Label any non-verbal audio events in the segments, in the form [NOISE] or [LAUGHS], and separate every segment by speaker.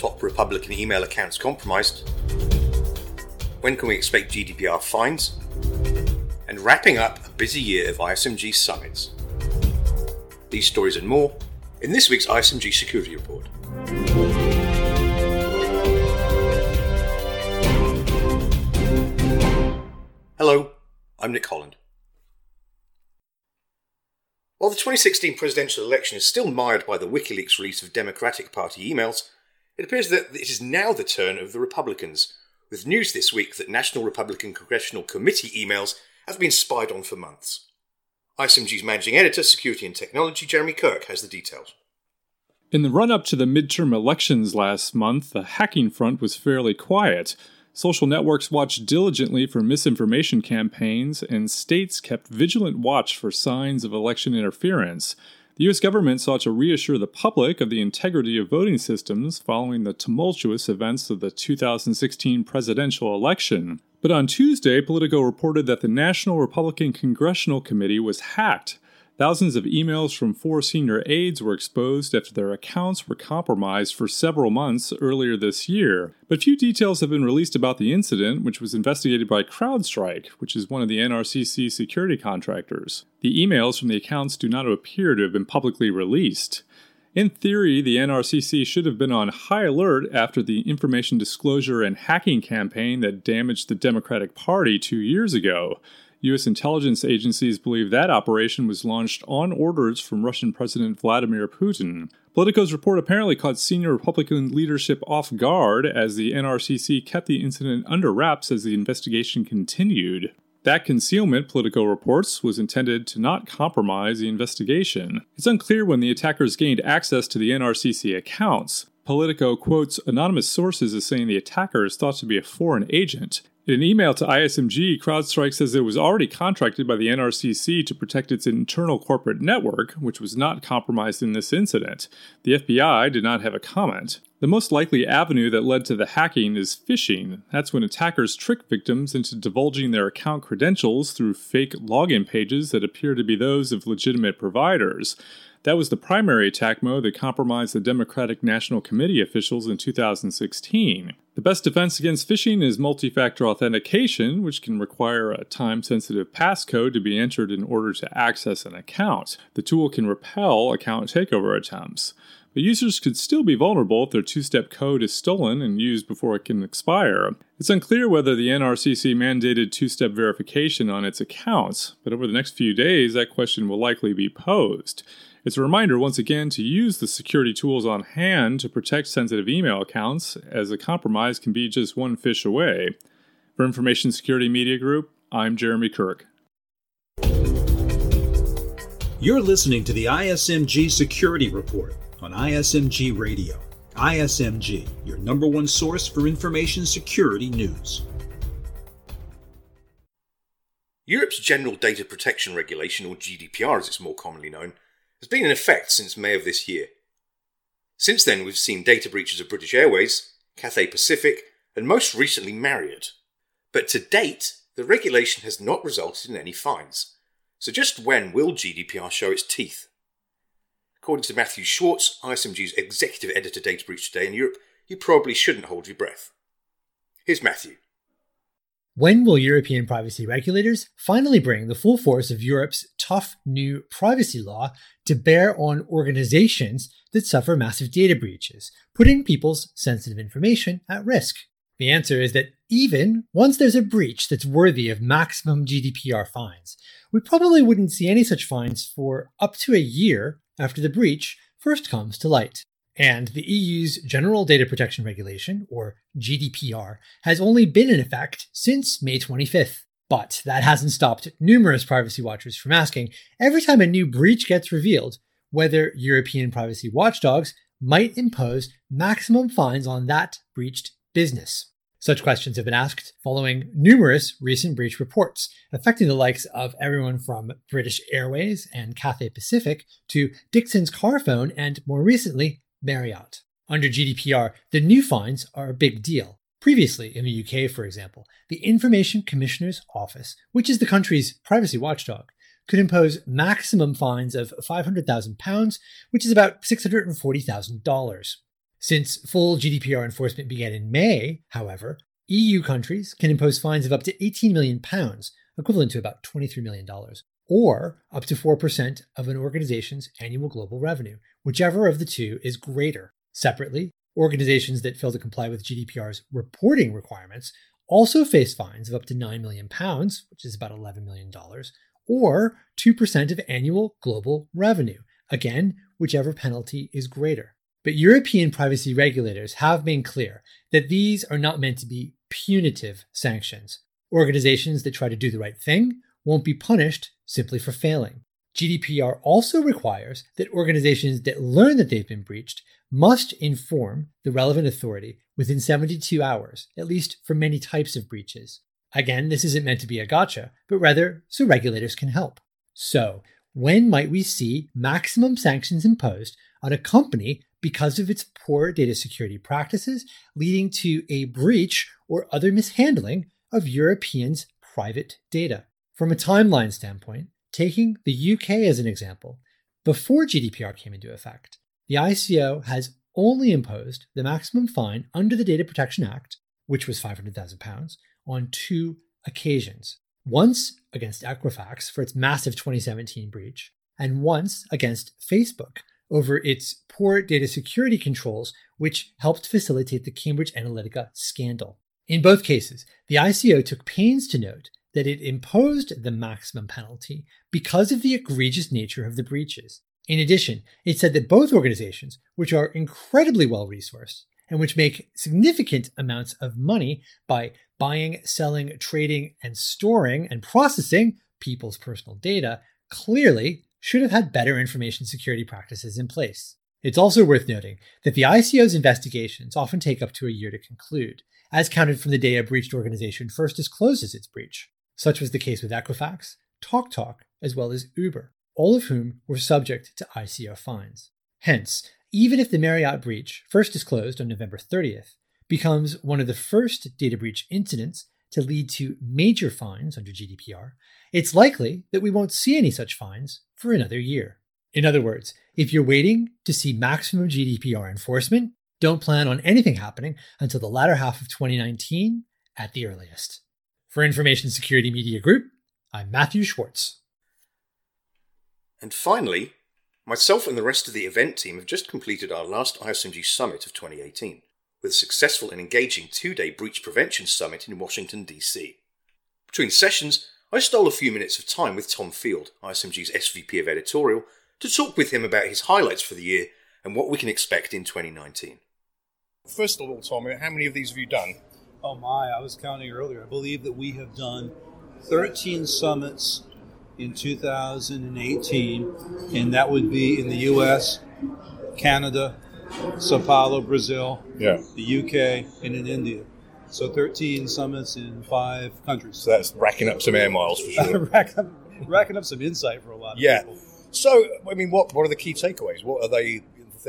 Speaker 1: Top Republican email accounts compromised. When can we expect GDPR fines? And wrapping up a busy year of ISMG summits. These stories and more in this week's ISMG Security Report. Hello, I'm Nick Holland. While the 2016 presidential election is still mired by the WikiLeaks release of Democratic Party emails, it appears that it is now the turn of the Republicans, with news this week that National Republican Congressional Committee emails have been spied on for months. ISMG's managing editor, Security and Technology, Jeremy Kirk, has the details.
Speaker 2: In the run up to the midterm elections last month, the hacking front was fairly quiet. Social networks watched diligently for misinformation campaigns, and states kept vigilant watch for signs of election interference. The U.S. government sought to reassure the public of the integrity of voting systems following the tumultuous events of the 2016 presidential election. But on Tuesday, Politico reported that the National Republican Congressional Committee was hacked. Thousands of emails from four senior aides were exposed after their accounts were compromised for several months earlier this year. But few details have been released about the incident, which was investigated by CrowdStrike, which is one of the NRCC security contractors. The emails from the accounts do not appear to have been publicly released. In theory, the NRCC should have been on high alert after the information disclosure and hacking campaign that damaged the Democratic Party two years ago. U.S. intelligence agencies believe that operation was launched on orders from Russian President Vladimir Putin. Politico's report apparently caught senior Republican leadership off guard as the NRCC kept the incident under wraps as the investigation continued. That concealment, Politico reports, was intended to not compromise the investigation. It's unclear when the attackers gained access to the NRCC accounts. Politico quotes anonymous sources as saying the attacker is thought to be a foreign agent, in an email to ISMG, CrowdStrike says it was already contracted by the NRCC to protect its internal corporate network, which was not compromised in this incident. The FBI did not have a comment. The most likely avenue that led to the hacking is phishing. That's when attackers trick victims into divulging their account credentials through fake login pages that appear to be those of legitimate providers. That was the primary attack mode that compromised the Democratic National Committee officials in 2016. The best defense against phishing is multi factor authentication, which can require a time sensitive passcode to be entered in order to access an account. The tool can repel account takeover attempts. But users could still be vulnerable if their two step code is stolen and used before it can expire. It's unclear whether the NRCC mandated two step verification on its accounts, but over the next few days, that question will likely be posed. It's a reminder once again to use the security tools on hand to protect sensitive email accounts, as a compromise can be just one fish away. For Information Security Media Group, I'm Jeremy Kirk.
Speaker 3: You're listening to the ISMG Security Report on ISMG Radio. ISMG, your number one source for information security news.
Speaker 1: Europe's General Data Protection Regulation, or GDPR as it's more commonly known, has been in effect since May of this year. Since then, we've seen data breaches of British Airways, Cathay Pacific, and most recently Marriott. But to date, the regulation has not resulted in any fines. So just when will GDPR show its teeth? According to Mathew Schwartz, ISMG's executive editor data breach today in Europe, you probably shouldn't hold your breath. Here's Mathew.
Speaker 4: When will European privacy regulators finally bring the full force of Europe's tough new privacy law to bear on organizations that suffer massive data breaches, putting people's sensitive information at risk? The answer is that even once there's a breach that's worthy of maximum GDPR fines, we probably wouldn't see any such fines for up to a year after the breach first comes to light. And the EU's General Data Protection Regulation, or GDPR, has only been in effect since May 25th. But that hasn't stopped numerous privacy watchers from asking every time a new breach gets revealed whether European privacy watchdogs might impose maximum fines on that breached business. Such questions have been asked following numerous recent breach reports, affecting the likes of everyone from British Airways and Cathay Pacific to Dixons Carphone and, more recently, Marriott. Under GDPR, the new fines are a big deal. Previously, in the UK, for example, the Information Commissioner's Office, which is the country's privacy watchdog, could impose maximum fines of £500,000, which is about $640,000. Since full GDPR enforcement began in May, however, EU countries can impose fines of up to 18 million pounds, equivalent to about $23 million, or up to 4% of an organization's annual global revenue, whichever of the two is greater. Separately, organizations that fail to comply with GDPR's reporting requirements also face fines of up to 9 million pounds, which is about $11 million, or 2% of annual global revenue, again, whichever penalty is greater. But European privacy regulators have made clear that these are not meant to be punitive sanctions. Organizations that try to do the right thing won't be punished simply for failing. GDPR also requires that organizations that learn that they've been breached must inform the relevant authority within 72 hours, at least for many types of breaches. Again, this isn't meant to be a gotcha, but rather so regulators can help. So, when might we see maximum sanctions imposed on a company because of its poor data security practices, leading to a breach or other mishandling of Europeans' private data. From a timeline standpoint, taking the UK as an example, before GDPR came into effect, the ICO has only imposed the maximum fine under the Data Protection Act, which was £500,000, on two occasions. Once against Equifax for its massive 2017 breach, and once against Facebook over its poor data security controls, which helped facilitate the Cambridge Analytica scandal. In both cases, the ICO took pains to note that it imposed the maximum penalty because of the egregious nature of the breaches. In addition, it said that both organizations, which are incredibly well resourced and which make significant amounts of money by buying, selling, trading, and storing and processing people's personal data, clearly should have had better information security practices in place. It's also worth noting that the ICO's investigations often take up to a year to conclude, as counted from the day a breached organization first discloses its breach. Such was the case with Equifax, TalkTalk, as well as Uber, all of whom were subject to ICO fines. Hence, even if the Marriott breach, first disclosed on November 30th, becomes one of the first data breach incidents to lead to major fines under GDPR, it's likely that we won't see any such fines for another year. In other words, if you're waiting to see maximum GDPR enforcement, don't plan on anything happening until the latter half of 2019 at the earliest. For Information Security Media Group, I'm Mathew Schwartz.
Speaker 1: And finally, myself and the rest of the event team have just completed our last ISMG summit of 2018 with a successful and engaging two day breach prevention summit in Washington, D.C. Between sessions, I stole a few minutes of time with Tom Field, ISMG's SVP of editorial, to talk with him about his highlights for the year and what we can expect in 2019. First of all, Tom, how many of these have you done?
Speaker 5: Oh my, I was counting earlier. I believe that we have done 13 summits in 2018, and that would be in the US, Canada, Sao Paulo, Brazil,
Speaker 1: yeah.
Speaker 5: the UK, and in India. So 13 summits in five countries.
Speaker 1: So that's racking up some air miles for sure. [LAUGHS]
Speaker 5: racking, up, racking up some insight for a lot of
Speaker 1: yeah.
Speaker 5: people.
Speaker 1: So, I mean, what, what are the key takeaways? What are they,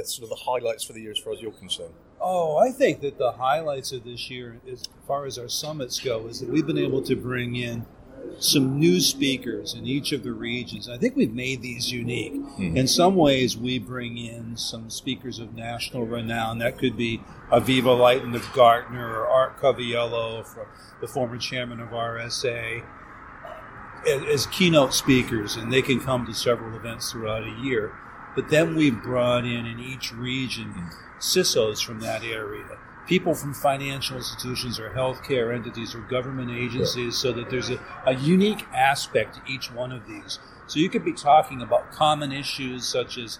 Speaker 1: sort of the highlights for the year as far as you're concerned?
Speaker 5: Oh, I think that the highlights of this year, as far as our summits go, is that we've been able to bring in some new speakers in each of the regions. I think we've made these unique. Mm-hmm. In some ways, we bring in some speakers of national renown. That could be Avivah Litan of Gartner or Art Coviello, the former chairman of RSA, as, as keynote speakers, and they can come to several events throughout a year. But then we've brought in in each region CISOs from that area people from financial institutions or healthcare entities or government agencies so that there's a, a unique aspect to each one of these. So you could be talking about common issues such as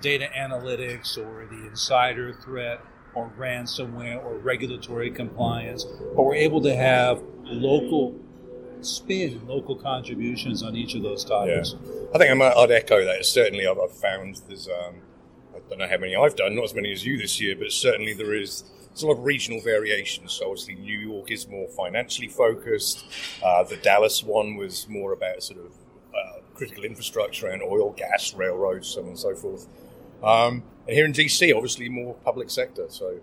Speaker 5: data analytics or the insider threat or ransomware or regulatory compliance, but we're able to have local spin, local contributions on each of those topics.
Speaker 1: Yeah. I think I might, I'd echo that. Certainly, I've, I've found there's, um, I don't know how many I've done, not as many as you this year, but certainly there is there's a lot of regional variations. So obviously, New York is more financially focused. Uh, the Dallas one was more about sort of uh, critical infrastructure and oil, gas, railroads, so on and so forth. Um, and here in DC, obviously, more public sector. So.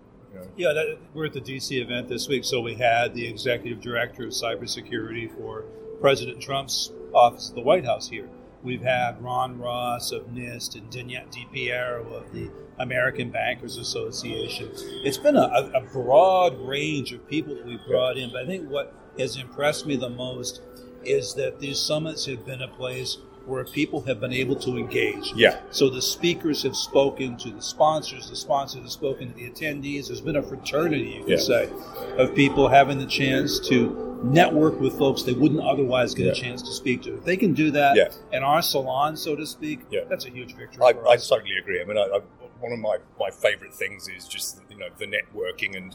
Speaker 5: Yeah, that, we're at the DC event this week, so we had the executive director of cybersecurity for President Trump's office at the White House here. We've had Ron Ross of NIST and Denyette DePierro of the American Bankers Association. It's been a, a broad range of people that we've brought in, but I think what has impressed me the most is that these summits have been a place where people have been able to engage.
Speaker 1: Yeah.
Speaker 5: So the speakers have spoken to the sponsors, the sponsors have spoken to the attendees. There's been a fraternity, you could
Speaker 1: Yeah.
Speaker 5: say, of people having the chance to network with folks they wouldn't otherwise get
Speaker 1: Yeah.
Speaker 5: a chance to speak to. If they can do that
Speaker 1: Yeah.
Speaker 5: in our salon, so to speak,
Speaker 1: Yeah.
Speaker 5: that's a huge victory
Speaker 6: I, I totally agree. I mean, I, I, one of my, my favourite things is just you know the networking, and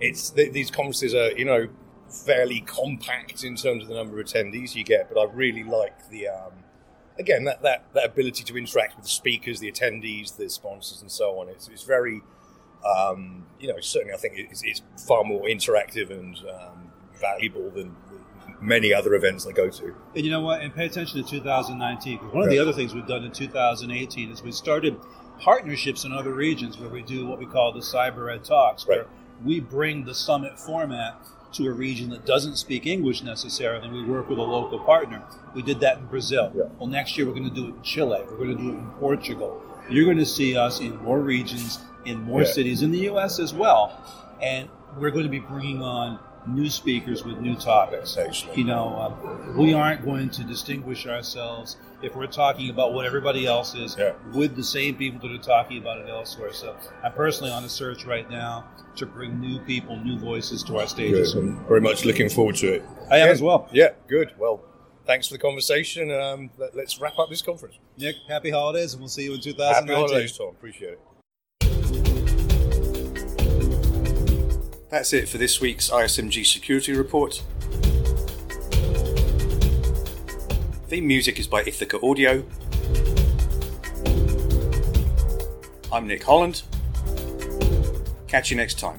Speaker 6: it's th- these conferences are you know fairly compact in terms of the number of attendees you get, but I really like the um, again that, that that ability to interact with the speakers, the attendees, the sponsors, and so on. It's, it's very um, you know certainly I think it's, it's far more interactive and um, valuable than many other events I go to.
Speaker 5: And you know what? And pay attention to 2019 because one of the other things we've done in 2018 is we started partnerships in other regions where we do what we call the Cyber Ed Talks, where
Speaker 6: Right.
Speaker 5: we bring the summit format to a region that doesn't speak English necessarily, and we work with a local partner. We did that in Brazil.
Speaker 6: Yeah.
Speaker 5: Well, next year we're going to do it in Chile. We're going to do it in Portugal. You're going to see us in more regions, in more
Speaker 6: Yeah.
Speaker 5: cities, in the U.S. as well, and we're going to be bringing on new speakers with new topics. You know, uh, we aren't going to distinguish ourselves if we're talking about what everybody else is
Speaker 6: Yeah.
Speaker 5: with the same people that are talking about it elsewhere. So I'm personally on a search right now to bring new people, new voices to our stages.
Speaker 6: Good. I'm very much looking forward to it.
Speaker 5: I am
Speaker 6: Yeah.
Speaker 5: as well.
Speaker 6: Yeah, good. Well, thanks for the conversation. Um, let, us wrap up this conference.
Speaker 5: Nick, happy holidays, and we'll see you in
Speaker 6: Happy
Speaker 5: 2019.
Speaker 6: holidays, Tom. Appreciate it.
Speaker 1: That's it for this week's ISMG Security Report. Theme music is by Ithaca Audio. I'm Nick Holland. Catch you next time.